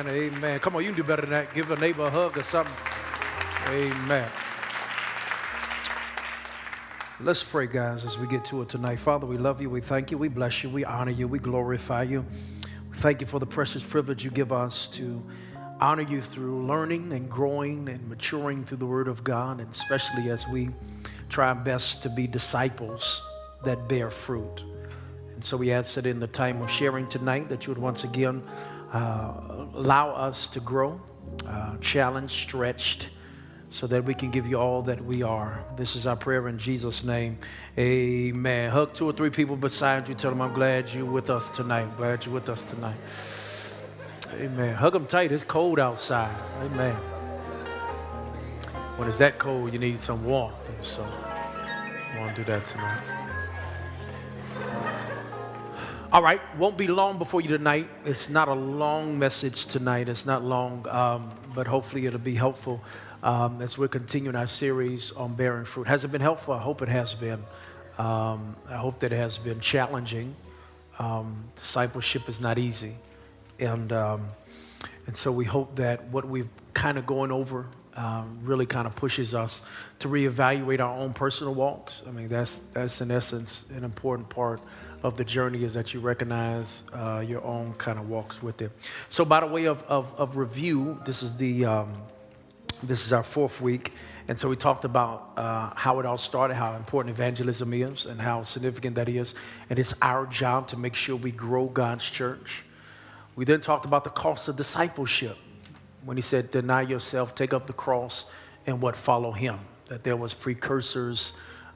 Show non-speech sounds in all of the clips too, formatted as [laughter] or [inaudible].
Amen. Come on, you can do better than that. Give a neighbor a hug or something. Amen. Let's pray, guys, as we get to it tonight. Father, we love you. We thank you. We bless you. We honor you. We glorify you. We thank you for the precious privilege you give us to honor you through learning and growing and maturing through the Word of God, and especially as we try best to be disciples that bear fruit. And so we ask that in the time of sharing tonight that you would once again allow us to grow, uh, challenged, stretched, so that we can give you all that we are. This is our prayer in Jesus' name. Amen. Hug two or three people beside you. Tell them, I'm glad you're with us tonight. Glad you're with us tonight. Amen. Hug them tight. It's cold outside. Amen. When it's that cold, you need some warmth. And so, I want to do that tonight. All right, won't be long before you tonight. It's not a long message tonight. It's not long, um, but hopefully it'll be helpful um, as we're continuing our series on bearing fruit. Has it been helpful? I hope it has been. Um, I hope that it has been challenging. Um, discipleship is not easy, and um, and so we hope that what we've kind of going over uh, really kind of pushes us to reevaluate our own personal walks. I mean, that's that's in essence an important part of the journey is that you recognize uh, your own kind of walks with it. So, by the way of, of, of review, this is the um, this is our fourth week, and so we talked about uh, how it all started, how important evangelism is, and how significant that is, and it's our job to make sure we grow God's church. We then talked about the cost of discipleship when he said, "Deny yourself, take up the cross, and what follow Him." That there was precursors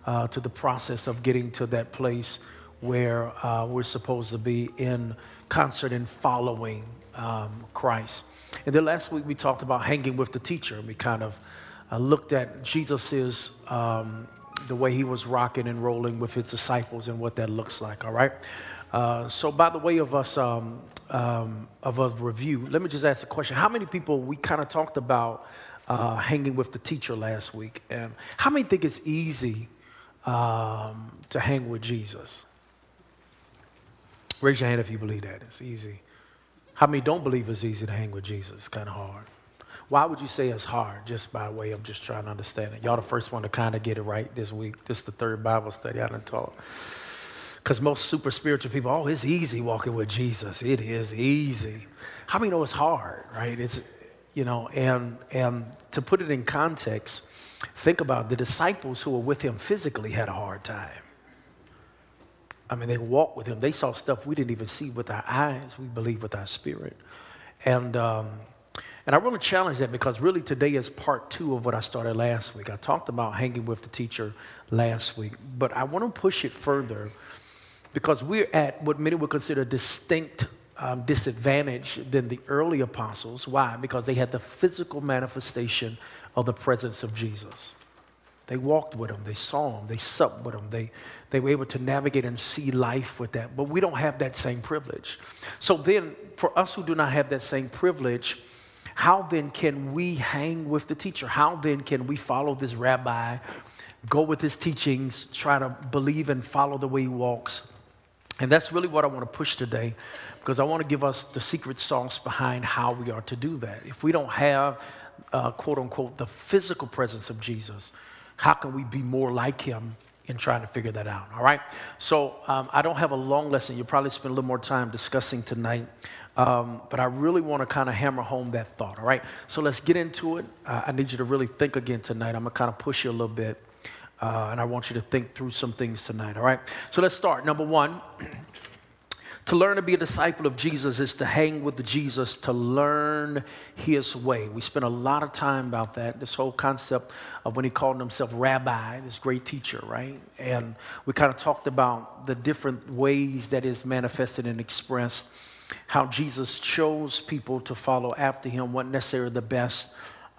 uh, to the process of getting to that place where uh, we're supposed to be in concert and following um, Christ. And then last week we talked about hanging with the teacher. We kind of uh, looked at Jesus's um, the way he was rocking and rolling with his disciples and what that looks like. All right. Uh, so, by the way of us um, um of a review, let me just ask a question: How many people we kind of talked about uh, hanging with the teacher last week, and how many think it's easy um, to hang with Jesus? Raise your hand if you believe that. It's easy. How many don't believe it's easy to hang with Jesus? It's kind of hard. Why would you say it's hard? Just by way of just trying to understand it. Y'all the first one to kind of get it right this week. This is the third Bible study I done taught. Because most super spiritual people, oh, it's easy walking with Jesus. It is easy. How many know it's hard, right? It's, you know, and and to put it in context, think about it. the disciples who were with him physically had a hard time. I mean, they walked with him. They saw stuff we didn't even see with our eyes. We believe with our spirit. And, um, and I want to challenge that because really today is part two of what I started last week. I talked about hanging with the teacher last week, but I want to push it further because we're at what many would consider a distinct um, disadvantage than the early apostles. Why? Because they had the physical manifestation of the presence of Jesus. They walked with him, they saw him, they supped with him, they, they were able to navigate and see life with that. But we don't have that same privilege. So then, for us who do not have that same privilege, how then can we hang with the teacher? How then can we follow this rabbi, go with his teachings, try to believe and follow the way he walks? And that's really what I want to push today because I want to give us the secret sauce behind how we are to do that. If we don't have, uh, quote unquote, the physical presence of Jesus, how can we be more like him in trying to figure that out. All right. So um, I don't have a long lesson. You'll probably spend a little more time discussing tonight. Um, but I really want to kind of hammer home that thought. All right. So let's get into it. Uh, I need you to really think again tonight. I'm going to kind of push you a little bit. Uh, and I want you to think through some things tonight. All right. So let's start. Number one. [clears throat] To learn to be a disciple of Jesus is to hang with Jesus, to learn his way. We spent a lot of time about that, this whole concept of when he called himself rabbi, this great teacher, right? And we kind of talked about the different ways that is manifested and expressed, how Jesus chose people to follow after him, weren't necessarily the best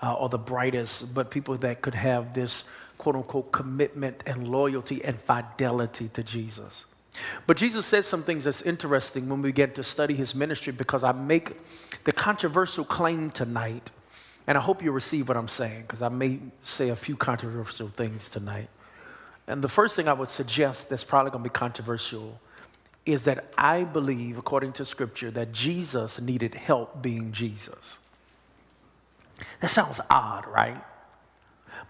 uh, or the brightest, but people that could have this quote unquote commitment and loyalty and fidelity to Jesus. But Jesus said some things that's interesting when we get to study his ministry because I make the controversial claim tonight, and I hope you receive what I'm saying because I may say a few controversial things tonight. And the first thing I would suggest that's probably going to be controversial is that I believe, according to scripture, that Jesus needed help being Jesus. That sounds odd, right?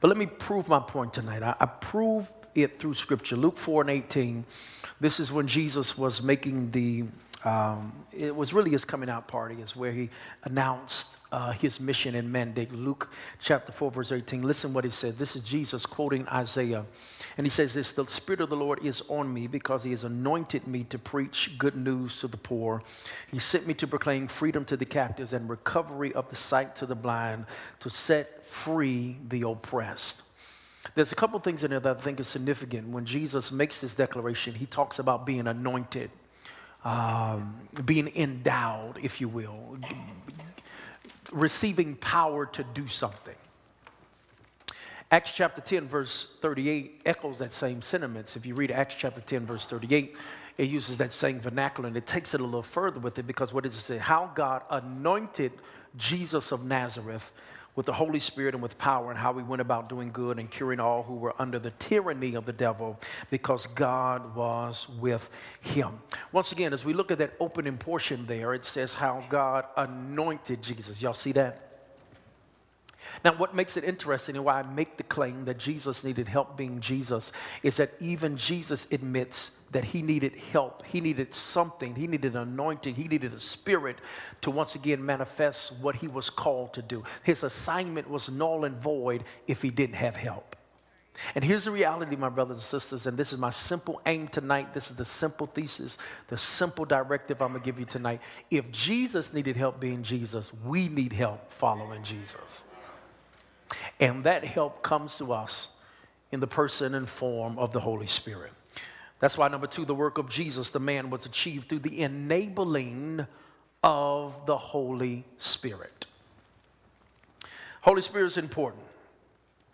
But let me prove my point tonight. I, I prove it through scripture. Luke 4 and 18, this is when Jesus was making the, um, it was really his coming out party, is where he announced uh, his mission and mandate. Luke chapter 4, verse 18. Listen what he says. This is Jesus quoting Isaiah. And he says this The Spirit of the Lord is on me because he has anointed me to preach good news to the poor. He sent me to proclaim freedom to the captives and recovery of the sight to the blind, to set free the oppressed. There's a couple things in there that I think is significant. When Jesus makes this declaration, he talks about being anointed, um, being endowed, if you will, receiving power to do something. Acts chapter 10, verse 38 echoes that same sentiments. If you read Acts chapter 10, verse 38, it uses that same vernacular and it takes it a little further with it because what does it say? How God anointed Jesus of Nazareth with the Holy Spirit and with power, and how he went about doing good and curing all who were under the tyranny of the devil because God was with him. Once again, as we look at that opening portion there, it says how God anointed Jesus. Y'all see that? Now, what makes it interesting and why I make the claim that Jesus needed help being Jesus is that even Jesus admits that he needed help. He needed something. He needed anointing. He needed a spirit to once again manifest what he was called to do. His assignment was null and void if he didn't have help. And here's the reality, my brothers and sisters, and this is my simple aim tonight. This is the simple thesis, the simple directive I'm gonna give you tonight. If Jesus needed help being Jesus, we need help following Jesus. And that help comes to us in the person and form of the Holy Spirit. That's why, number two, the work of Jesus, the man, was achieved through the enabling of the Holy Spirit. Holy Spirit is important,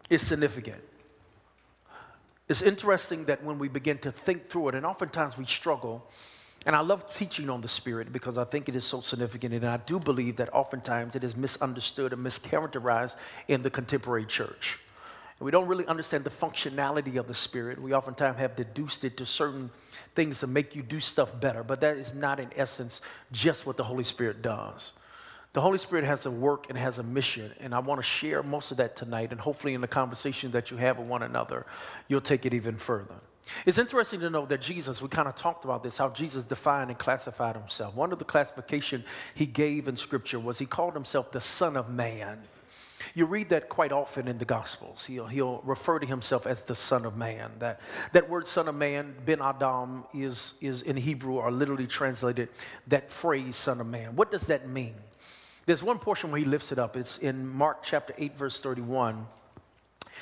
it's significant. It's interesting that when we begin to think through it, and oftentimes we struggle, and I love teaching on the Spirit because I think it is so significant, and I do believe that oftentimes it is misunderstood and mischaracterized in the contemporary church. And we don't really understand the functionality of the Spirit. We oftentimes have deduced it to certain things to make you do stuff better, but that is not, in essence, just what the Holy Spirit does. The Holy Spirit has a work and has a mission, and I want to share most of that tonight, and hopefully, in the conversation that you have with one another, you'll take it even further. It's interesting to know that Jesus, we kind of talked about this, how Jesus defined and classified himself. One of the classification he gave in Scripture was he called himself the Son of Man. You read that quite often in the Gospels. He'll, he'll refer to himself as the Son of Man. That, that word Son of Man, Ben Adam, is, is in Hebrew or literally translated that phrase, Son of Man. What does that mean? There's one portion where he lifts it up. It's in Mark chapter 8, verse 31.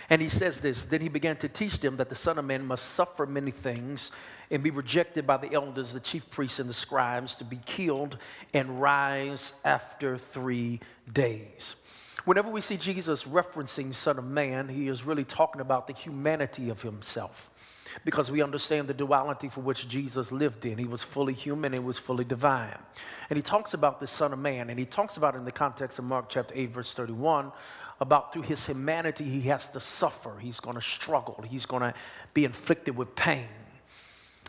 And he says this Then he began to teach them that the Son of Man must suffer many things and be rejected by the elders, the chief priests, and the scribes, to be killed and rise after three days. Whenever we see Jesus referencing Son of Man, he is really talking about the humanity of himself because we understand the duality for which Jesus lived in. He was fully human and was fully divine. And he talks about the Son of Man, and he talks about in the context of Mark chapter 8, verse 31, about through his humanity, he has to suffer. He's going to struggle. He's going to be inflicted with pain.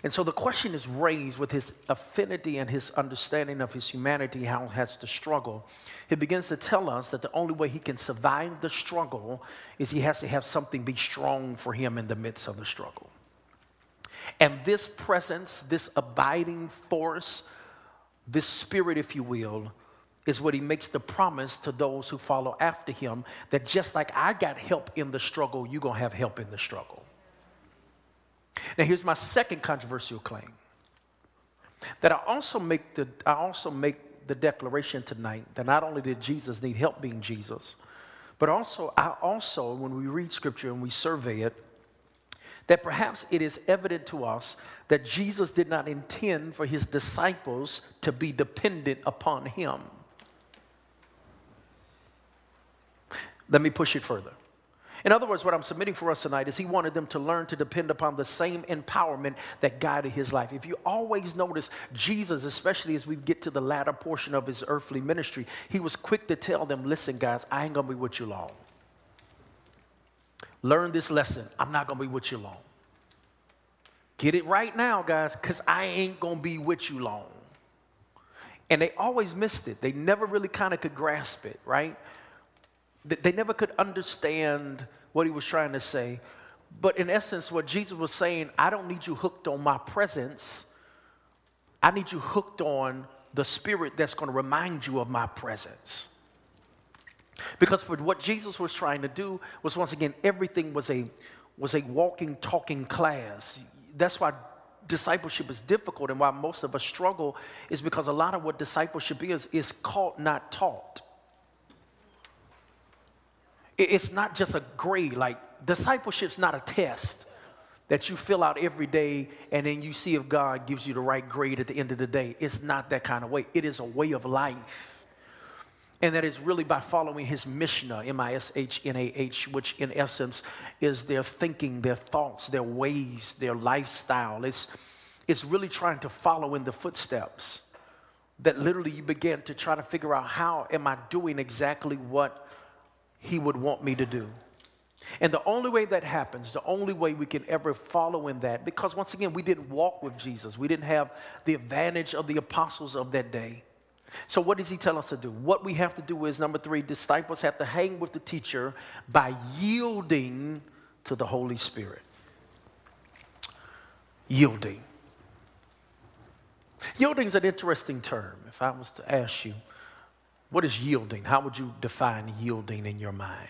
And so the question is raised with his affinity and his understanding of his humanity, how has to struggle. He begins to tell us that the only way he can survive the struggle is he has to have something be strong for him in the midst of the struggle. And this presence, this abiding force, this spirit, if you will, is what he makes the promise to those who follow after him that just like I got help in the struggle, you're going to have help in the struggle. Now, here's my second controversial claim that I also make the, I also make the declaration tonight that not only did Jesus need help being Jesus, but also, I also, when we read scripture and we survey it, that perhaps it is evident to us that Jesus did not intend for his disciples to be dependent upon him. Let me push it further. In other words, what I'm submitting for us tonight is he wanted them to learn to depend upon the same empowerment that guided his life. If you always notice Jesus, especially as we get to the latter portion of his earthly ministry, he was quick to tell them, listen, guys, I ain't gonna be with you long. Learn this lesson. I'm not gonna be with you long. Get it right now, guys, because I ain't going to be with you long. And they always missed it. They never really kind of could grasp it, right? They never could understand what he was trying to say. But in essence, what Jesus was saying, I don't need you hooked on my presence. I need you hooked on the spirit that's going to remind you of my presence. Because for what Jesus was trying to do was once again, everything was a was a walking, talking class. That's why discipleship is difficult and why most of us struggle is because a lot of what discipleship is is caught, not taught. It's not just a grade, like discipleship's not a test that you fill out every day and then you see if God gives you the right grade at the end of the day. It's not that kind of way. It is a way of life. And that is really by following his Mishnah, M I S H N A H, which in essence is their thinking, their thoughts, their ways, their lifestyle. It's, it's really trying to follow in the footsteps. That literally you begin to try to figure out how am I doing exactly what he would want me to do. And the only way that happens, the only way we can ever follow in that, because once again, we didn't walk with Jesus, we didn't have the advantage of the apostles of that day. So, what does he tell us to do? What we have to do is number three, disciples have to hang with the teacher by yielding to the Holy Spirit. Yielding. Yielding is an interesting term. If I was to ask you, what is yielding? How would you define yielding in your mind?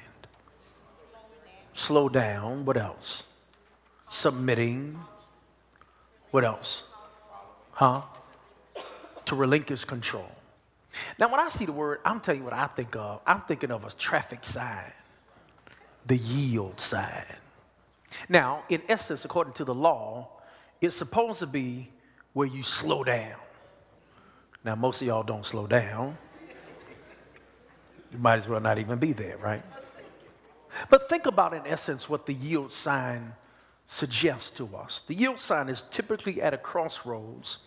Slow down. What else? Submitting. What else? Huh? To relinquish control. Now, when I see the word, I'm telling you what I think of. I'm thinking of a traffic sign, the yield sign. Now, in essence, according to the law, it's supposed to be where you slow down. Now, most of y'all don't slow down. You might as well not even be there, right? But think about, in essence, what the yield sign suggests to us. The yield sign is typically at a crossroads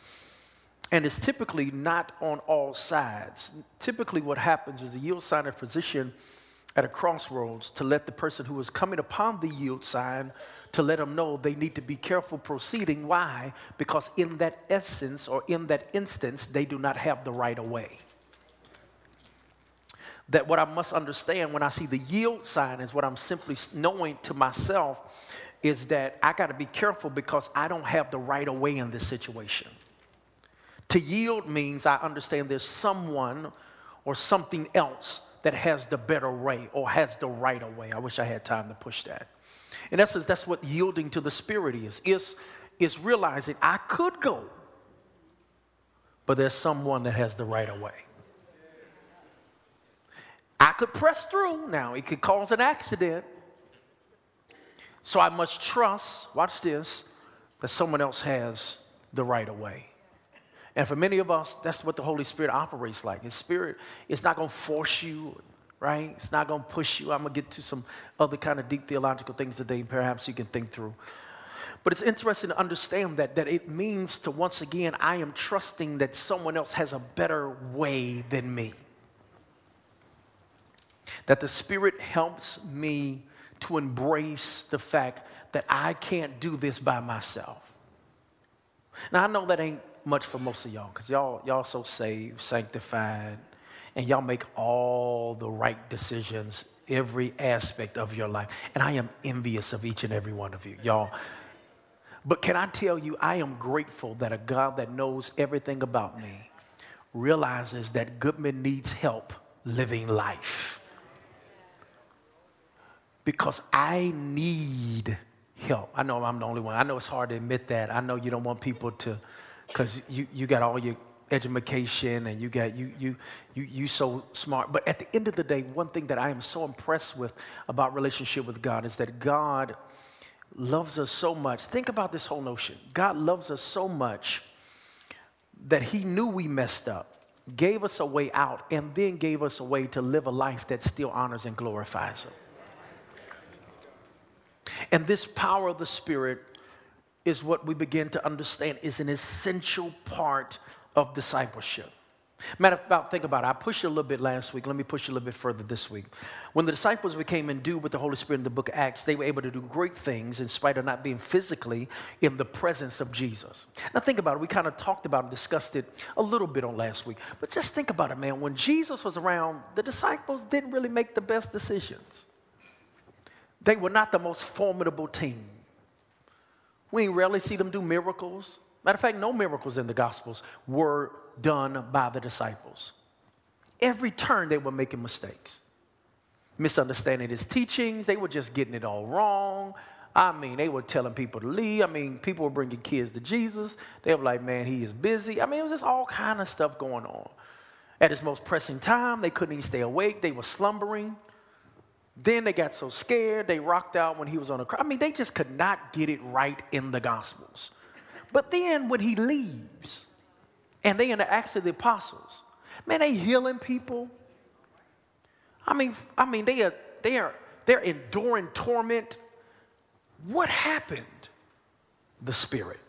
and it's typically not on all sides. Typically, what happens is the yield sign is positioned at a crossroads to let the person who is coming upon the yield sign to let them know they need to be careful proceeding. Why? Because in that essence or in that instance, they do not have the right of way. That what I must understand when I see the yield sign is what I'm simply knowing to myself is that I got to be careful because I don't have the right of way in this situation. To yield means I understand there's someone or something else that has the better way or has the right of way. I wish I had time to push that. In essence, that's what yielding to the Spirit is. Is is realizing I could go, but there's someone that has the right of way. I could press through. Now, it could cause an accident. So I must trust, watch this, that someone else has the right of way. And for many of us, that's what the Holy Spirit operates like. His Spirit is not going to force you, right? It's not going to push you. I'm going to get to some other kind of deep theological things today, perhaps you can think through. But it's interesting to understand that, that it means to once again, I am trusting that someone else has a better way than me. That the Spirit helps me to embrace the fact that I can't do this by myself. Now, I know that ain't much for most of y'all because y'all, y'all so saved, sanctified, and y'all make all the right decisions every aspect of your life. And I am envious of each and every one of you, y'all. But can I tell you, I am grateful that a God that knows everything about me realizes that Goodman needs help living life. Because I need help. I know I'm the only one. I know it's hard to admit that. I know you don't want people to because you, you got all your education and you got you you you you so smart but at the end of the day one thing that i am so impressed with about relationship with god is that god loves us so much think about this whole notion god loves us so much that he knew we messed up gave us a way out and then gave us a way to live a life that still honors and glorifies him and this power of the spirit is what we begin to understand is an essential part of discipleship. Matter of fact, think about it. I pushed a little bit last week. Let me push a little bit further this week. When the disciples became endued with the Holy Spirit in the book of Acts, they were able to do great things in spite of not being physically in the presence of Jesus. Now, think about it. We kind of talked about and discussed it a little bit on last week. But just think about it, man. When Jesus was around, the disciples didn't really make the best decisions. They were not the most formidable team. We rarely see them do miracles. Matter of fact, no miracles in the Gospels were done by the disciples. Every turn they were making mistakes, misunderstanding his teachings, they were just getting it all wrong. I mean, they were telling people to leave. I mean, people were bringing kids to Jesus. They were like, man, he is busy. I mean, it was just all kind of stuff going on. At his most pressing time, they couldn't even stay awake. They were slumbering. Then they got so scared, they rocked out when he was on a cross. I mean, they just could not get it right in the Gospels. But then when he leaves, and they in the Acts of the Apostles, man, they healing people. I mean, I mean, they are they are they're enduring torment. What happened? The Spirit.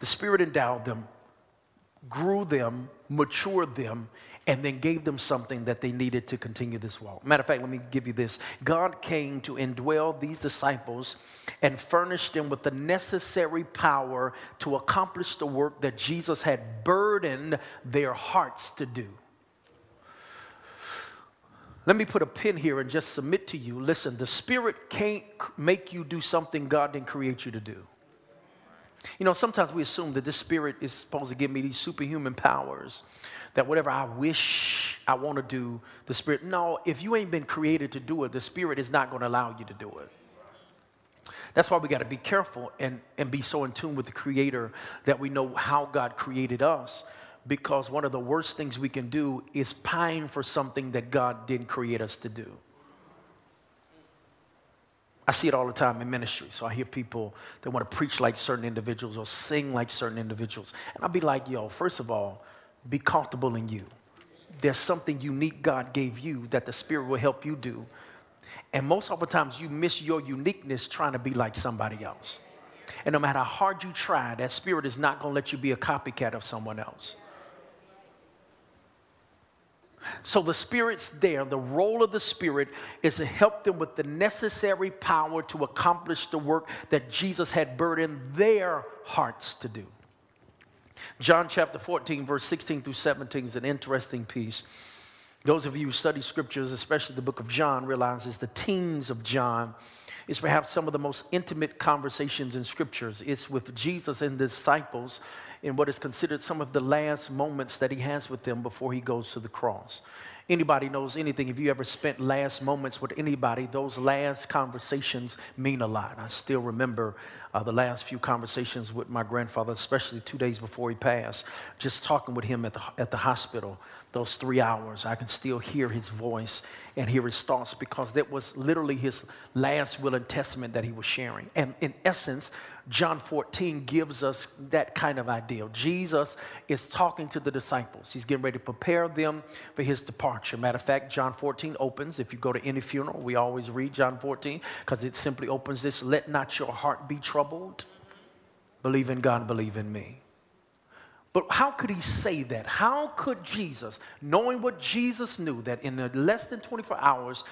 The Spirit endowed them, grew them, matured them, and then gave them something that they needed to continue this walk. Matter of fact, let me give you this. God came to indwell these disciples and furnish them with the necessary power to accomplish the work that Jesus had burdened their hearts to do. Let me put a pin here and just submit to you. Listen, the Spirit can't make you do something God didn't create you to do. You know, sometimes we assume that this Spirit is supposed to give me these superhuman powers that whatever I wish I want to do, the Spirit, no, if you ain't been created to do it, the Spirit is not going to allow you to do it. That's why we got to be careful and, and be so in tune with the Creator that we know how God created us. Because one of the worst things we can do is pine for something that God didn't create us to do. I see it all the time in ministry. So I hear people that want to preach like certain individuals or sing like certain individuals. And I'll be like, yo, first of all, be comfortable in you. There's something unique God gave you that the Spirit will help you do. And most oftentimes, you miss your uniqueness trying to be like somebody else. And no matter how hard you try, that Spirit is not going to let you be a copycat of someone else. So the Spirit's there. The role of the Spirit is to help them with the necessary power to accomplish the work that Jesus had burdened their hearts to do. John chapter 14, verse 16 through 17 is an interesting piece. Those of you who study scriptures, especially the book of John, realizes the teens of John is perhaps some of the most intimate conversations in scriptures. It's with Jesus and the disciples in what is considered some of the last moments that he has with them before he goes to the cross. Anybody knows anything, if you ever spent last moments with anybody, those last conversations mean a lot. I still remember uh, the last few conversations with my grandfather, especially two days before he passed, just talking with him at the, at the hospital, those three hours. I can still hear his voice and hear his thoughts because that was literally his last will and testament that he was sharing. And in essence, John 14 gives us that kind of idea. Jesus is talking to the disciples. He's getting ready to prepare them for his departure. Matter of fact, John 14 opens. If you go to any funeral, we always read John 14 because it simply opens this Let not your heart be troubled. Believe in God, believe in me. But how could he say that? How could Jesus, knowing what Jesus knew, that in less than 24 hours,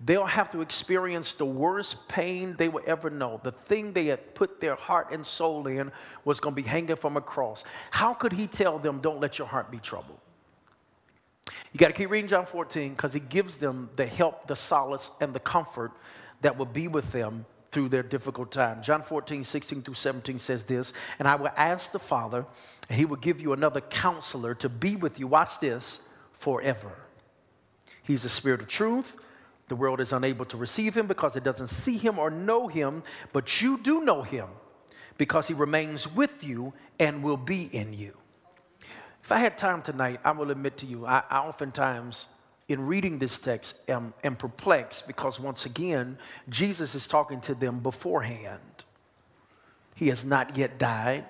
they'll have to experience the worst pain they will ever know. The thing they had put their heart and soul in was going to be hanging from a cross. How could he tell them, don't let your heart be troubled? You got to keep reading John 14 because he gives them the help, the solace, and the comfort that will be with them through their difficult time. John 14, 16 through 17 says this, and I will ask the Father, and he will give you another counselor to be with you, watch this, forever. He's the Spirit of truth. The world is unable to receive him because it doesn't see him or know him, but you do know him because he remains with you and will be in you. If I had time tonight, I will admit to you, I, I oftentimes, in reading this text, am, am perplexed because once again, Jesus is talking to them beforehand. He has not yet died.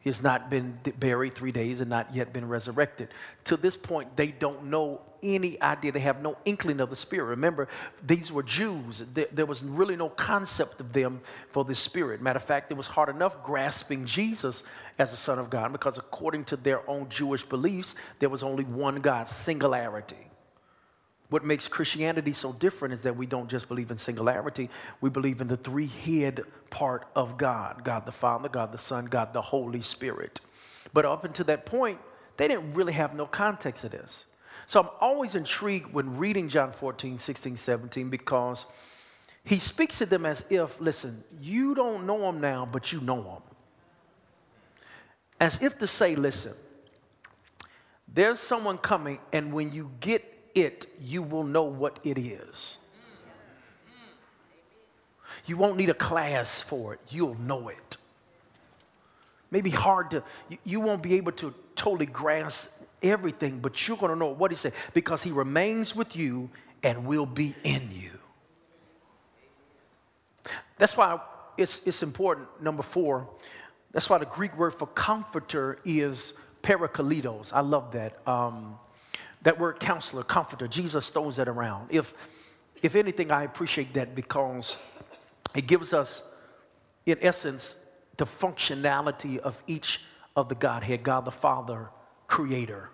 He has not been buried three days and not yet been resurrected. To this point, they don't know any idea. They have no inkling of the Spirit. Remember, these were Jews. There, there, was really no concept of them for the Spirit. Matter of fact, it was hard enough grasping Jesus as the Son of God because, according to their own Jewish beliefs, there was only one God, singularity. What makes Christianity so different is that we don't just believe in singularity, we believe in the three head part of God God the Father, God the Son, God the Holy Spirit. But up until that point, they didn't really have no context of this. So I'm always intrigued when reading John 14, 16, 17 because he speaks to them as if, listen, you don't know him now, but you know him. As if to say, listen, there's someone coming, and when you get it, you will know what it is. You won't need a class for it, you'll know it. Maybe hard to, you, won't be able to totally grasp everything, but you're to know what he said because he remains with you and will be in you. That's why it's, it's important. Number four, that's why the Greek word for comforter is parakletos. I love that. Um, that word counselor, comforter, Jesus throws that around. If, if anything, I appreciate that because it gives us, in essence, the functionality of each of the Godhead God the Father, creator,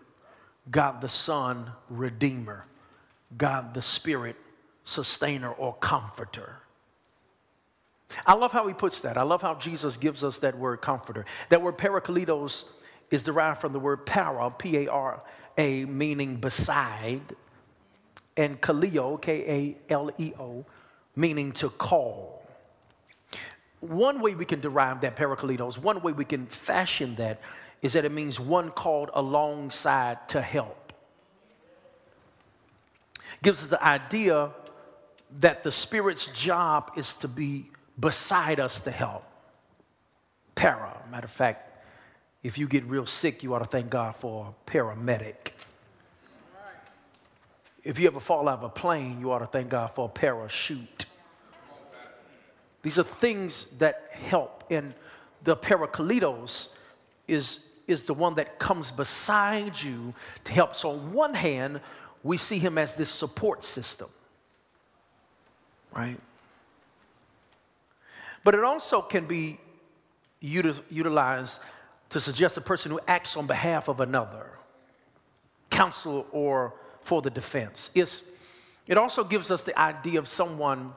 God the Son, redeemer, God the Spirit, sustainer or comforter. I love how he puts that. I love how Jesus gives us that word comforter. That word parakletos is derived from the word para, P A R a meaning beside, and kaleo, K A L E O, meaning to call. One way we can derive that parakletos, one way we can fashion that is that it means one called alongside to help. Gives us the idea that the Spirit's job is to be beside us to help. Para, matter of fact, if you get real sick, you ought to thank God for a paramedic. If you ever fall out of a plane, you ought to thank God for a parachute. These are things that help. And the parakletos is, is the one that comes beside you to help. So, on one hand, we see him as this support system, right? But it also can be utilized to suggest a person who acts on behalf of another, counsel or for the defense. It's, it also gives us the idea of someone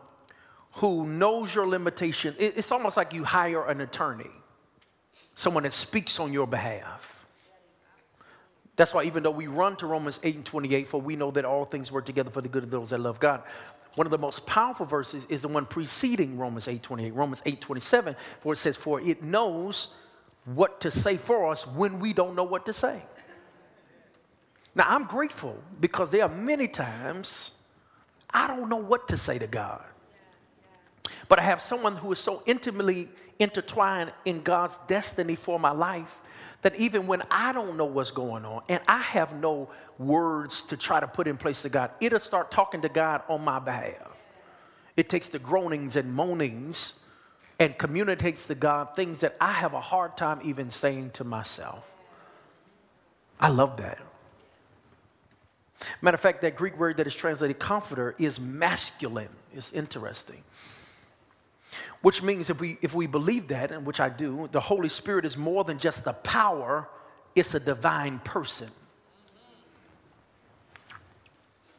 who knows your limitation. It, it's almost like you hire an attorney, someone that speaks on your behalf. That's why, even though we run to Romans 8 and 28, for we know that all things work together for the good of those that love God, one of the most powerful verses is the one preceding Romans 8 28, Romans 8 27, where it says, For it knows what to say for us when we don't know what to say. Now, I'm grateful because there are many times I don't know what to say to God. But I have someone who is so intimately intertwined in God's destiny for my life that even when I don't know what's going on and I have no words to try to put in place to God, it'll start talking to God on my behalf. It takes the groanings and moanings and communicates to God things that I have a hard time even saying to myself. I love that. Matter of fact, that Greek word that is translated comforter is masculine. It's interesting. Which means if we, if we believe that, and which I do, the Holy Spirit is more than just the power, it's a divine person.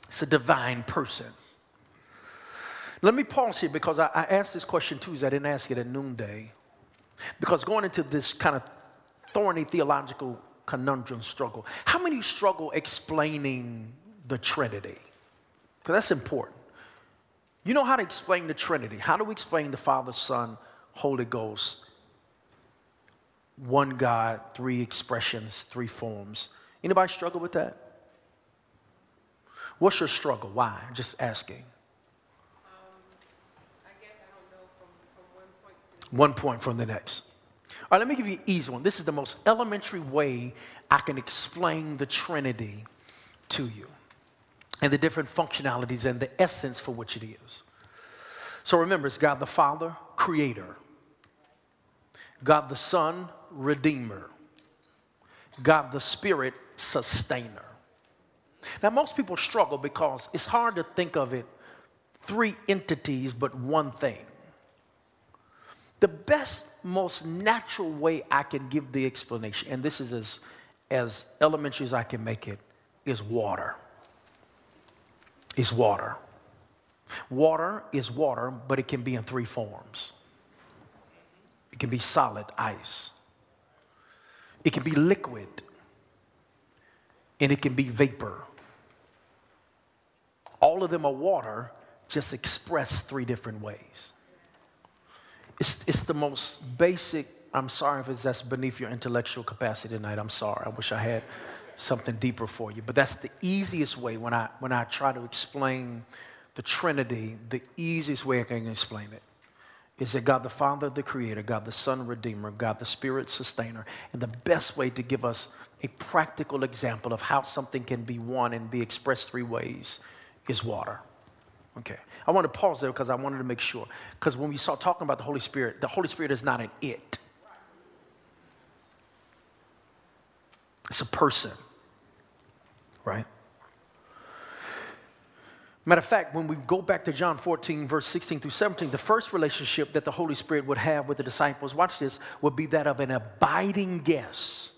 It's a divine person. Let me pause here because I, I asked this question Tuesday. I didn't ask it at noonday. Because going into this kind of thorny theological conundrum struggle, how many struggle explaining the Trinity? Because that's important. You know how to explain the Trinity. How do we explain the Father, Son, Holy Ghost? One God, three expressions, three forms. Anybody struggle with that? What's your struggle? Why? Just asking. one point from the next. All right, let me give you an easy one. This is the most elementary way I can explain the Trinity to you and the different functionalities and the essence for which it is. So remember, it's God the Father, creator. God the Son, Redeemer, God the Spirit, Sustainer. Now, most people struggle because it's hard to think of it three entities, but one thing. The best, most natural way I can give the explanation, and this is as, as elementary as I can make it, is water. Is water. Water is water, but it can be in three forms. It can be solid, ice. It can be liquid. And it can be vapor. All of them are water, just expressed three different ways. It's, it's the most basic. I'm sorry if it's that's beneath your intellectual capacity tonight. I'm sorry. I wish I had something deeper for you. But that's the easiest way when I when I try to explain the Trinity, the easiest way I can explain it is that God the Father, the Creator, God the Son, Redeemer, God the Spirit, Sustainer. And the best way to give us a practical example of how something can be one and be expressed three ways is water. Okay. I want to pause there because I wanted to make sure. Because when we start talking about the Holy Spirit, the Holy Spirit is not an it, it's a person, right? Matter of fact, when we go back to John 14, verse 16 through 17, the first relationship that the Holy Spirit would have with the disciples, watch this, would be that of an abiding guest,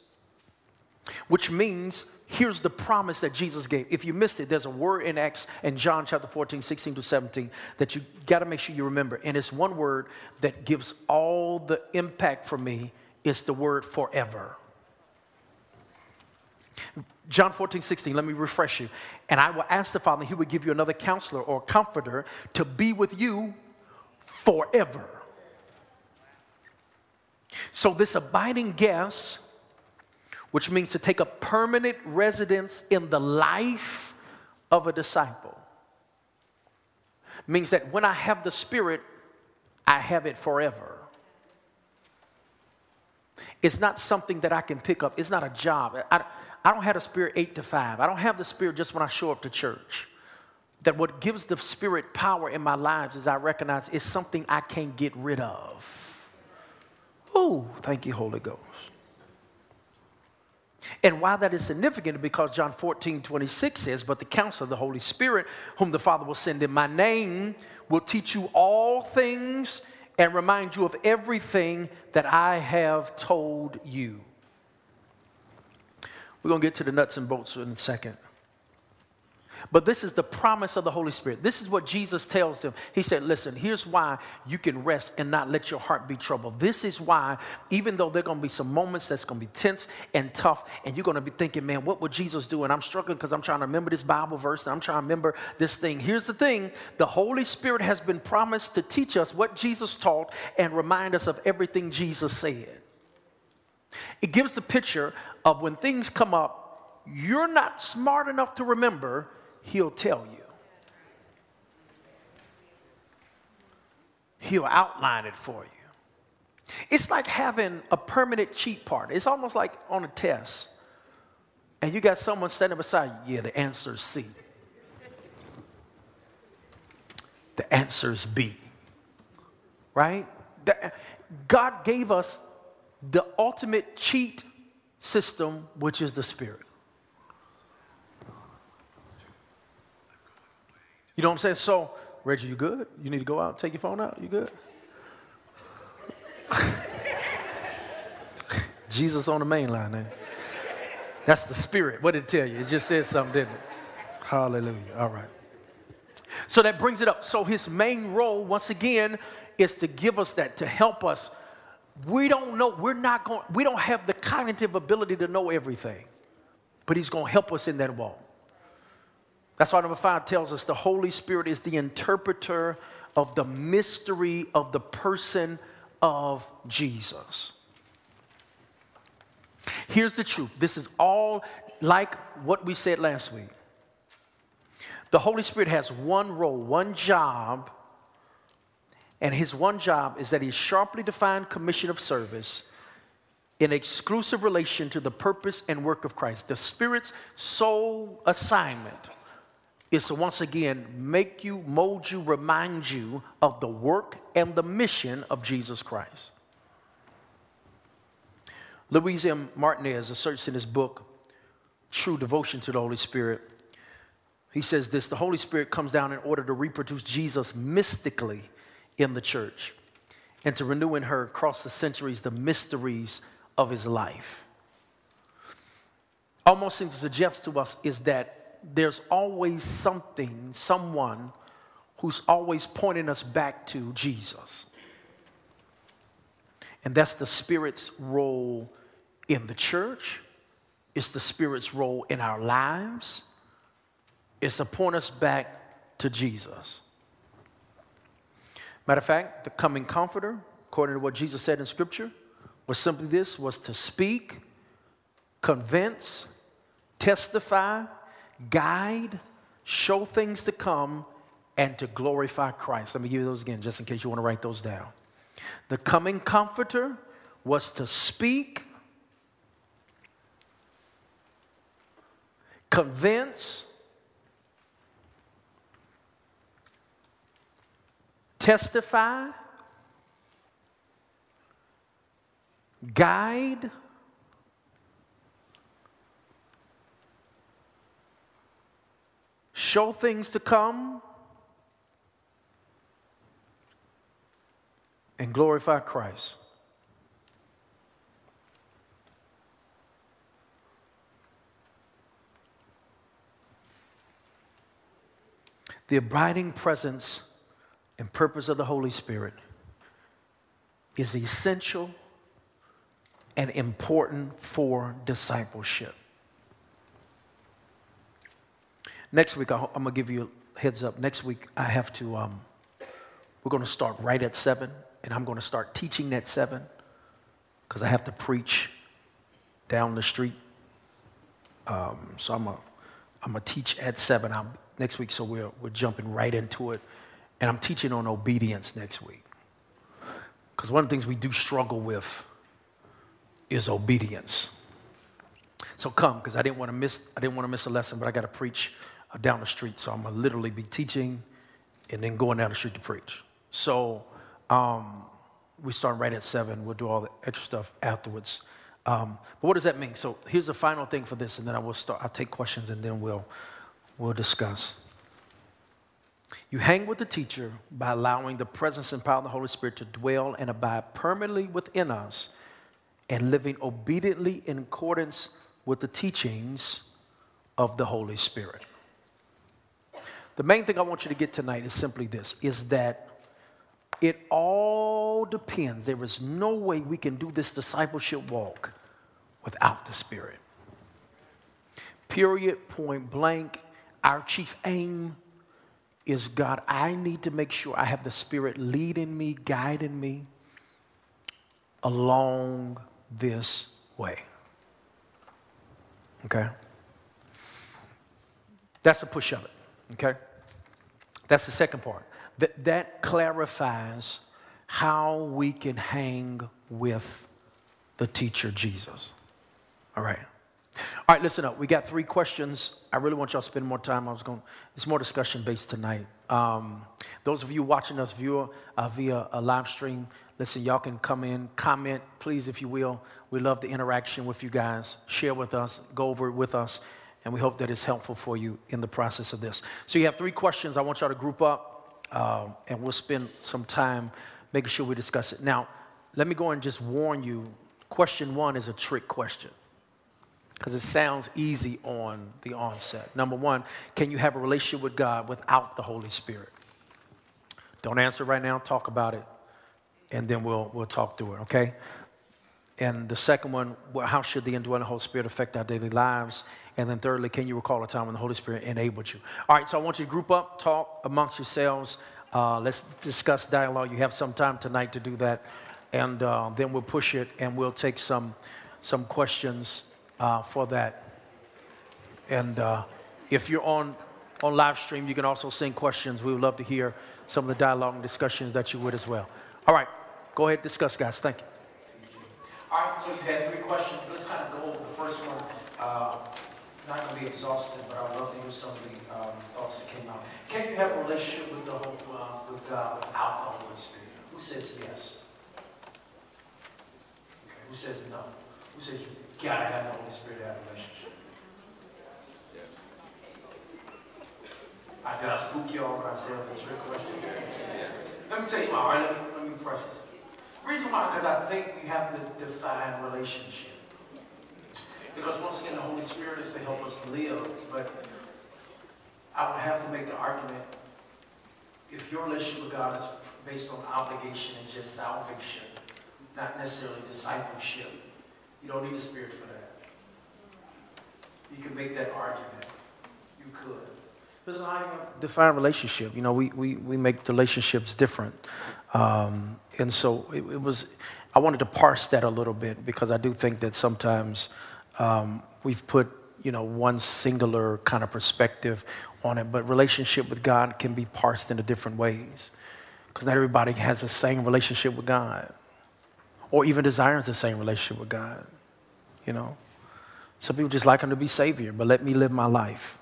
which means here's the promise that Jesus gave. If you missed it, there's a word in Acts and John chapter 14, 16 to 17 that you got to make sure you remember. And it's one word that gives all the impact for me. It's the word forever. John 14, 16, let me refresh you. And I will ask the Father, He will give you another counselor or comforter to be with you forever. So, this abiding guest, which means to take a permanent residence in the life of a disciple, means that when I have the Spirit, I have it forever. It's not something that I can pick up, it's not a job. I, I don't have the spirit eight to five. I don't have the spirit just when I show up to church. That what gives the spirit power in my lives is I recognize it's something I can't get rid of. Oh, thank you, Holy Ghost. And why that is significant because John 14, 26 says, But the counsel of the Holy Spirit, whom the Father will send in my name, will teach you all things and remind you of everything that I have told you. We're going to get to the nuts and bolts in a second. But this is the promise of the Holy Spirit. This is what Jesus tells them. He said, Listen, here's why you can rest and not let your heart be troubled. This is why, even though there are going to be some moments that's going to be tense and tough, and you're going to be thinking, Man, what would Jesus do? And I'm struggling because I'm trying to remember this Bible verse and I'm trying to remember this thing. Here's the thing the Holy Spirit has been promised to teach us what Jesus taught and remind us of everything Jesus said. It gives the picture of when things come up, you're not smart enough to remember, he'll tell you. He'll outline it for you. It's like having a permanent cheat part. It's almost like on a test, and you got someone standing beside you. Yeah, the answer is C. The answer is B. Right? God gave us the ultimate cheat system, which is the Spirit. You know what I'm saying? So, Reggie, you good? You need to go out, take your phone out? You good? [laughs] Jesus on the main line, man. That's the spirit. What did it tell you? It just said something, didn't it? Hallelujah. All right. So that brings it up. So his main role, once again, is to give us that, to help us we don't know, we're not going, we don't have the cognitive ability to know everything, but He's going to help us in that walk. That's why number five tells us the Holy Spirit is the interpreter of the mystery of the person of Jesus. Here's the truth this is all like what we said last week. The Holy Spirit has one role, one job and his one job is that he sharply defined commission of service in exclusive relation to the purpose and work of Christ. The Spirit's sole assignment is to once again make you, mold you, remind you of the work and the mission of Jesus Christ. Luis M. Martinez asserts in his book, True Devotion to the Holy Spirit, he says this the Holy Spirit comes down in order to reproduce Jesus mystically in the church and to renew in her across the centuries the mysteries of his life. Almost seems to suggest to us is that there's always something, someone who's always pointing us back to Jesus. And that's the Spirit's role in the church, it's the Spirit's role in our lives, it's to point us back to Jesus. Matter of fact, the coming comforter, according to what Jesus said in Scripture, was simply this was to speak, convince, testify, guide, show things to come, and to glorify Christ. Let me give you those again, just in case you want to write those down. The coming comforter was to speak, convince, testify, guide, show things to come, and glorify Christ. The abiding presence and purpose of the Holy Spirit is essential and important for discipleship. Next week, I'm going to give you a heads up. Next week, I have to, um, we're going to start right at 7 and I'm going to start teaching at 7 because I have to preach down the street. Um, so I'm going to teach at 7 I'm, next week, so we're, we're jumping right into it. And I'm teaching on obedience next week. Because one of the things we do struggle with is obedience. So come, because I didn't want to miss I didn't want to miss a lesson, but I got to preach uh, down the street. So I'm gonna literally be teaching and then going down the street to preach. So um, we start right at seven. We'll do all the extra stuff afterwards. Um, but what does that mean? So here's the final thing for this, and then I will start. I'll take questions, and then we'll we'll discuss. You hang with the teacher by allowing the presence and power of the Holy Spirit to dwell and abide permanently within us, and living obediently in accordance with the teachings of the Holy Spirit. The main thing I want you to get tonight is simply this: is that it all depends. There is no way we can do this discipleship walk without the Spirit. Period, point blank. Our chief aim is God, I need to make sure I have the Spirit leading me, guiding me along this way. Okay? That's the push of it. Okay? That's the second part that, that clarifies how we can hang with the teacher Jesus. All right. All right, listen up. We got three questions. I really want y'all to spend more time. I was going. It's more discussion based tonight. Um, those of you watching us via uh, via a live stream, listen. Y'all can come in, comment, please, if you will. We love the interaction with you guys. Share with us. Go over it with us, and we hope that it's helpful for you in the process of this. So you have three questions. I want y'all to group up um, and we'll spend some time making sure we discuss it. Now, let me go and just warn you question one is a trick question because it sounds easy on the onset. Number one, can you have a relationship with God without the Holy Spirit? Don't answer right now, talk about it, and then we'll, we'll talk through it, okay? And the second one, how should the indwelling Holy Spirit affect our daily lives? And then thirdly, can you recall a time when the Holy Spirit enabled you? All right, so I want you to group up, talk amongst yourselves. Uh, let's discuss dialogue. You have some time tonight to do that. And uh, then we'll push it and we'll take some, some questions uh, for that. And uh, if you're on, on live stream, you can also send questions. We would love to hear some of the dialogue and discussions that you would as well. All right, go ahead, discuss, guys. Thank you. All right, so you had three questions. Let's kind of go over the first one. Uh, not going to be exhaustive, but I would love to hear some of the um, thoughts that came out. Can you have a relationship with the whole, uh, with God without the Holy Spirit? Who says yes? Okay, who says no? Who says you gotta have the Holy Spirit to have a relationship? I I spook y'all when I said it's a trick question? Let me tell you my heart. Let me, let me preface. Reason why, because I think we have to define relationship. Because once again, the Holy Spirit is to help us live, but I would have to make the argument if your relationship with God is based on obligation and just salvation, not necessarily discipleship, you don't need the Spirit for that. You can make that argument. You could. Because I define relationship. You know, we, we, we make relationships different. Um, and so it, it, was, I wanted to parse that a little bit because I do think that sometimes um, we've put, you know, one singular kind of perspective on it, but relationship with God can be parsed into different ways because not everybody has the same relationship with God or even desires the same relationship with God, you know. Some people just like him to be Savior, but let me live my life.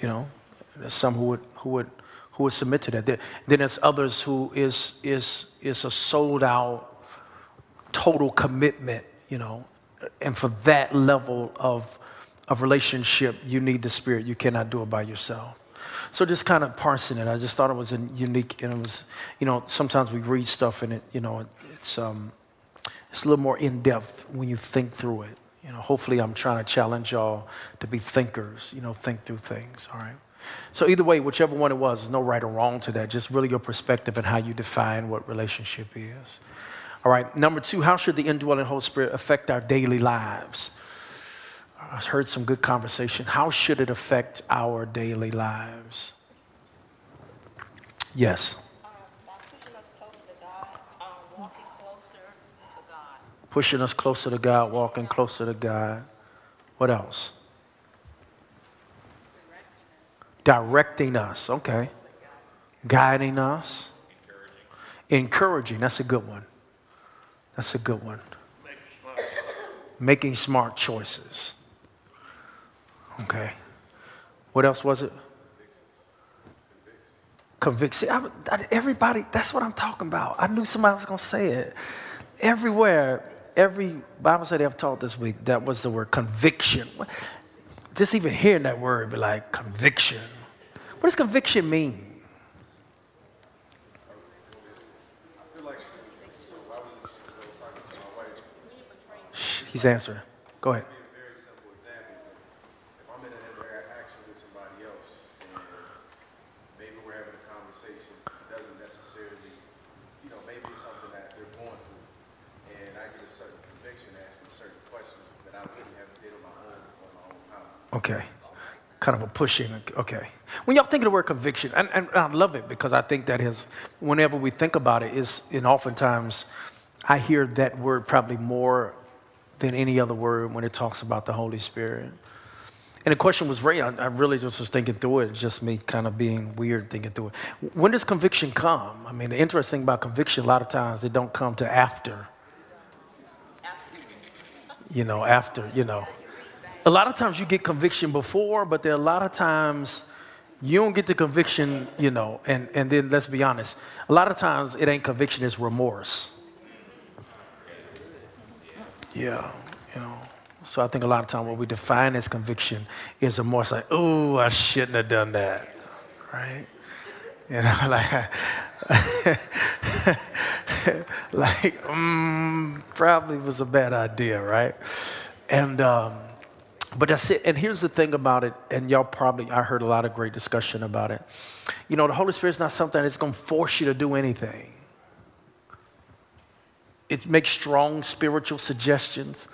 You know, there's some who would, who would, who would submit to that. Then there's others who is, is, is a sold out, total commitment, you know. And for that level of, of relationship, you need the Spirit. You cannot do it by yourself. So just kind of parsing it, I just thought it was a unique, and it was, you know, sometimes we read stuff and it, you know, it's, um, it's a little more in depth when you think through it. You know, hopefully I'm trying to challenge y'all to be thinkers, you know, think through things, all right? So either way, whichever one it was, there's no right or wrong to that. Just really your perspective and how you define what relationship is. All right, number two, how should the indwelling Holy Spirit affect our daily lives? I heard some good conversation. How should it affect our daily lives? Yes. Pushing us closer to God, walking closer to God. What else? Directing us, okay. Guiding us. Encouraging, that's a good one. That's a good one. Making smart choices. Okay. What else was it? Conviction. everybody, that's what I'm talking about. I knew somebody was going to say it. Everywhere, every Bible study I've taught this week, that was the word conviction. Just even hearing that word be like, conviction. What does conviction mean? He's answering. Go ahead. Okay. Kind of a pushing. Okay. When y'all think of the word conviction, and, and I love it because I think that is, whenever we think about it, is, and oftentimes I hear that word probably more than any other word when it talks about the Holy Spirit. And the question was right. I, I really just was thinking through it, just me kind of being weird thinking through it. When does conviction come? I mean, the interesting thing about conviction, a lot of times it don't come to after. You know, after, you know a lot of times you get conviction before, but there are a lot of times you don't get the conviction, you know, and, and then let's be honest, a lot of times it ain't conviction, it's remorse. Yeah, you know. So I think a lot of time what we define as conviction is remorse, like, oh, I shouldn't have done that, right? You know, [laughs] like, [laughs] like, mm, probably was a bad idea, right? And um, but that's it. And here's the thing about it, and y'all probably, I heard a lot of great discussion about it. You know, the Holy Spirit's not something that's going to force you to do anything. It makes strong spiritual suggestions,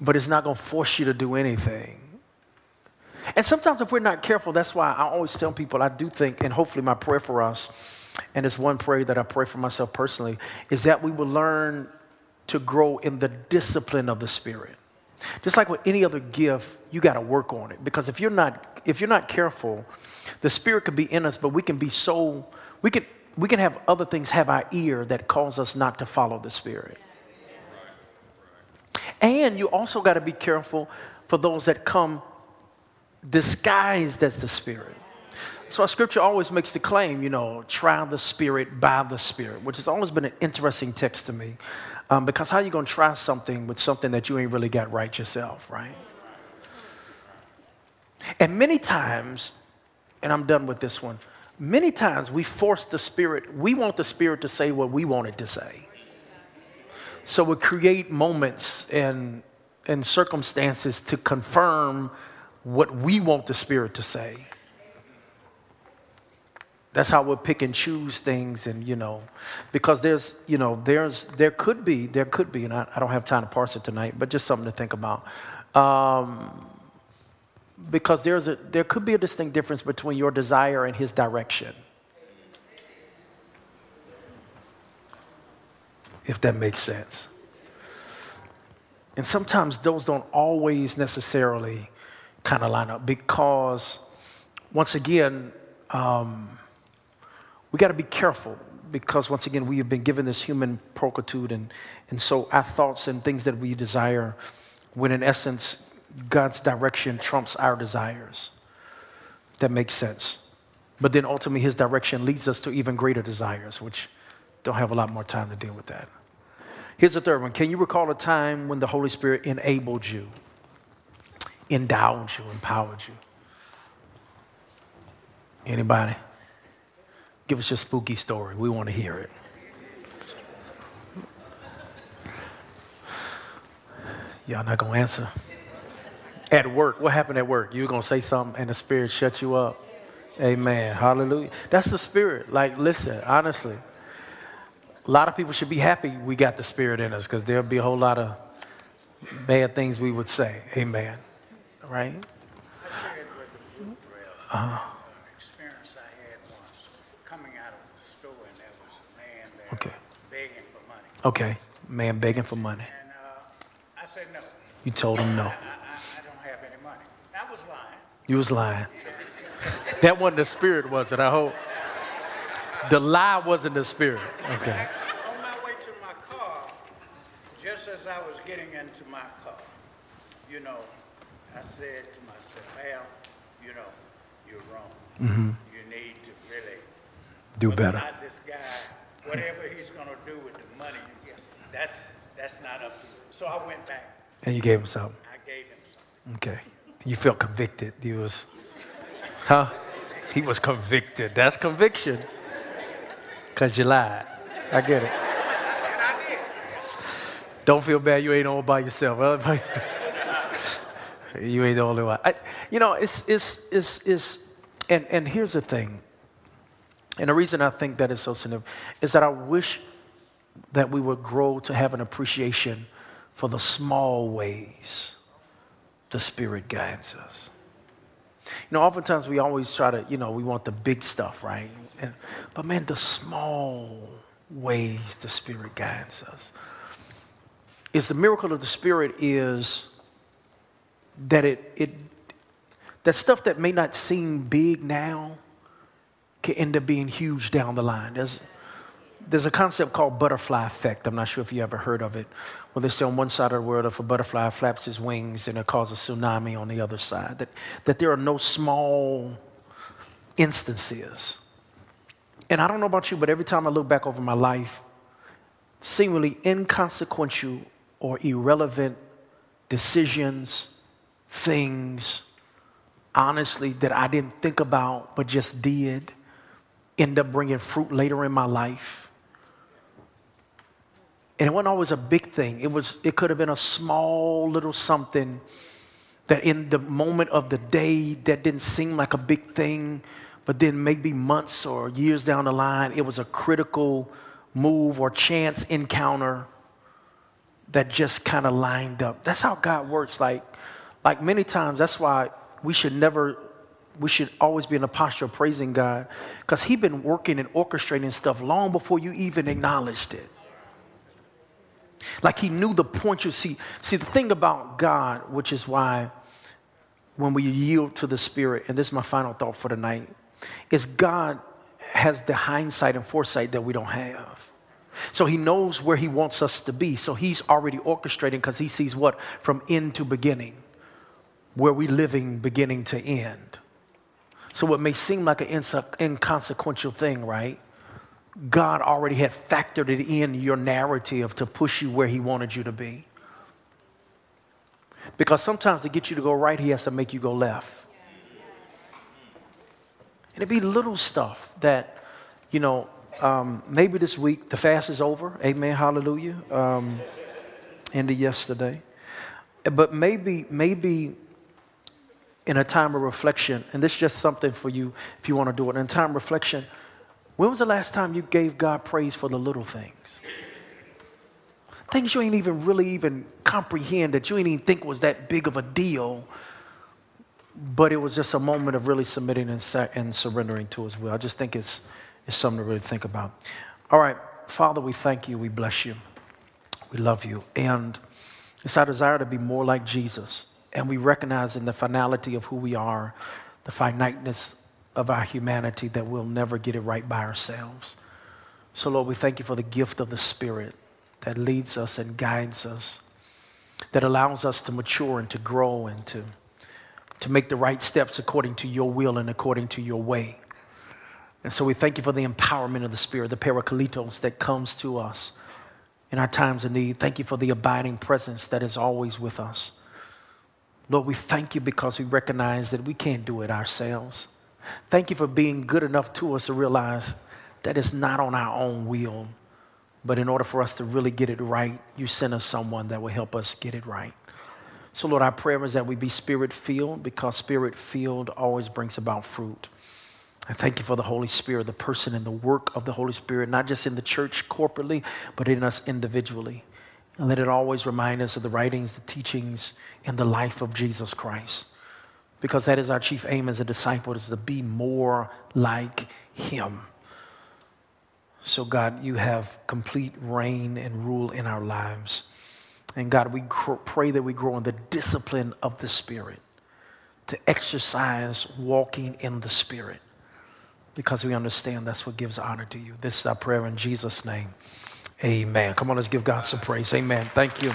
but it's not going to force you to do anything. And sometimes, if we're not careful, that's why I always tell people I do think, and hopefully, my prayer for us, and it's one prayer that I pray for myself personally, is that we will learn to grow in the discipline of the Spirit. Just like with any other gift, you got to work on it because if you're not if you're not careful, the spirit can be in us, but we can be so we can we can have other things have our ear that cause us not to follow the spirit. And you also got to be careful for those that come disguised as the spirit. So our scripture always makes the claim, you know, try the spirit by the spirit, which has always been an interesting text to me. Um, because how are you going to try something with something that you ain't really got right yourself, right? And many times, and I'm done with this one, many times we force the spirit, we want the spirit to say what we want it to say. So we create moments and, and circumstances to confirm what we want the spirit to say. That's how we'll pick and choose things, and you know, because there's, you know, there's, there could be, there could be, and I, I don't have time to parse it tonight, but just something to think about. Um, because there's a, there could be a distinct difference between your desire and his direction. If that makes sense. And sometimes those don't always necessarily kind of line up because, once again, um, we got to be careful because once again we have been given this human proclitude and, and so our thoughts and things that we desire when in essence god's direction trumps our desires. That makes sense. But then ultimately his direction leads us to even greater desires which don't have a lot more time to deal with that. Here's the third one. Can you recall a time when the holy spirit enabled you endowed you empowered you? Anybody Give us your spooky story. We want to hear it. Y'all not going to answer? At work, what happened at work? You were going to say something and the Spirit shut you up. Amen. Hallelujah. That's the Spirit. Like, listen, honestly, a lot of people should be happy we got the Spirit in us because there'll be a whole lot of bad things we would say. Amen. Right? Uh-huh. Okay. begging for money. Okay. Man begging for money. And uh, I said no. You told him no. I, I, I don't have any money. I was lying. You was lying. that wasn't the spirit, was it? I hope. The lie wasn't the spirit. Okay. On my way to my car, just as I was getting into my car, you know, I said to myself, Al, you know, you're wrong. Mm-hmm. You need to really do better. This guy whatever he's going to do with that's, that's not up to you. So I went back. And you gave him something? I gave him something. Okay. You felt convicted. He was, huh? He was convicted. That's conviction. Because you lied. I get it. And I did. Don't feel bad. You ain't all by yourself. [laughs] you ain't the only one. I, you know, it's, it's, it's, it's and, and here's the thing and the reason I think that is so significant is that I wish that we would grow to have an appreciation for the small ways the Spirit guides us. You know, oftentimes we always try to, you know, we want the big stuff, right? And, but man, the small ways the Spirit guides us is the miracle of the Spirit is that it, it that stuff that may not seem big now can end up being huge down the line. There's, there's a concept called butterfly effect. I'm not sure if you ever heard of it. Where they say on one side of the world, if a butterfly flaps his wings, and it causes a tsunami on the other side. That, that there are no small instances. And I don't know about you, but every time I look back over my life, seemingly inconsequential or irrelevant decisions, things, honestly, that I didn't think about but just did, end up bringing fruit later in my life. And it wasn't always a big thing. It was it could have been a small little something that in the moment of the day that didn't seem like a big thing, but then maybe months or years down the line, it was a critical move or chance encounter that just kind of lined up. That's how God works. Like, like many times, that's why we should never we should always be in a posture of praising God because He's been working and orchestrating stuff long before you even acknowledged it. Like He knew the point you see. See, the thing about God, which is why when we yield to the Spirit, and this is my final thought for tonight, is God has the hindsight and foresight that we don't have. So he knows where he wants us to be. So he's already orchestrating because he sees what? From end to beginning, where we living beginning to end. So, what may seem like an inconsequential thing, right? God already had factored it in your narrative to push you where He wanted you to be. Because sometimes to get you to go right, He has to make you go left. And it'd be little stuff that, you know, um, maybe this week the fast is over. Amen. Hallelujah. Um, ended yesterday. But maybe, maybe in a time of reflection, and this is just something for you if you want to do it. In time of reflection, when was the last time you gave God praise for the little things? Things you ain't even really even comprehend that you ain't even think was that big of a deal, but it was just a moment of really submitting and, and surrendering to His will. I just think it's, it's something to really think about. All right, Father, we thank you. We bless you. We love you. And it's our desire to be more like Jesus. And we recognize in the finality of who we are, the finiteness of our humanity, that we'll never get it right by ourselves. So, Lord, we thank you for the gift of the Spirit that leads us and guides us, that allows us to mature and to grow and to, to make the right steps according to your will and according to your way. And so we thank you for the empowerment of the Spirit, the parakletos that comes to us in our times of need. Thank you for the abiding presence that is always with us. Lord, we thank you because we recognize that we can't do it ourselves. Thank you for being good enough to us to realize that it's not on our own will, but in order for us to really get it right, you sent us someone that will help us get it right. So, Lord, our prayer is that we be spirit filled because spirit filled always brings about fruit. I thank you for the Holy Spirit, the person and the work of the Holy Spirit, not just in the church corporately, but in us individually. And let it always remind us of the writings, the teachings, and the life of Jesus Christ. Because that is our chief aim as a disciple, is to be more like him. So, God, you have complete reign and rule in our lives. And God, we pray that we grow in the discipline of the Spirit, to exercise walking in the Spirit because we understand that's what gives honor to you. This is our prayer in Jesus' name. Amen. Come on, let's give God some praise. Amen. Thank you.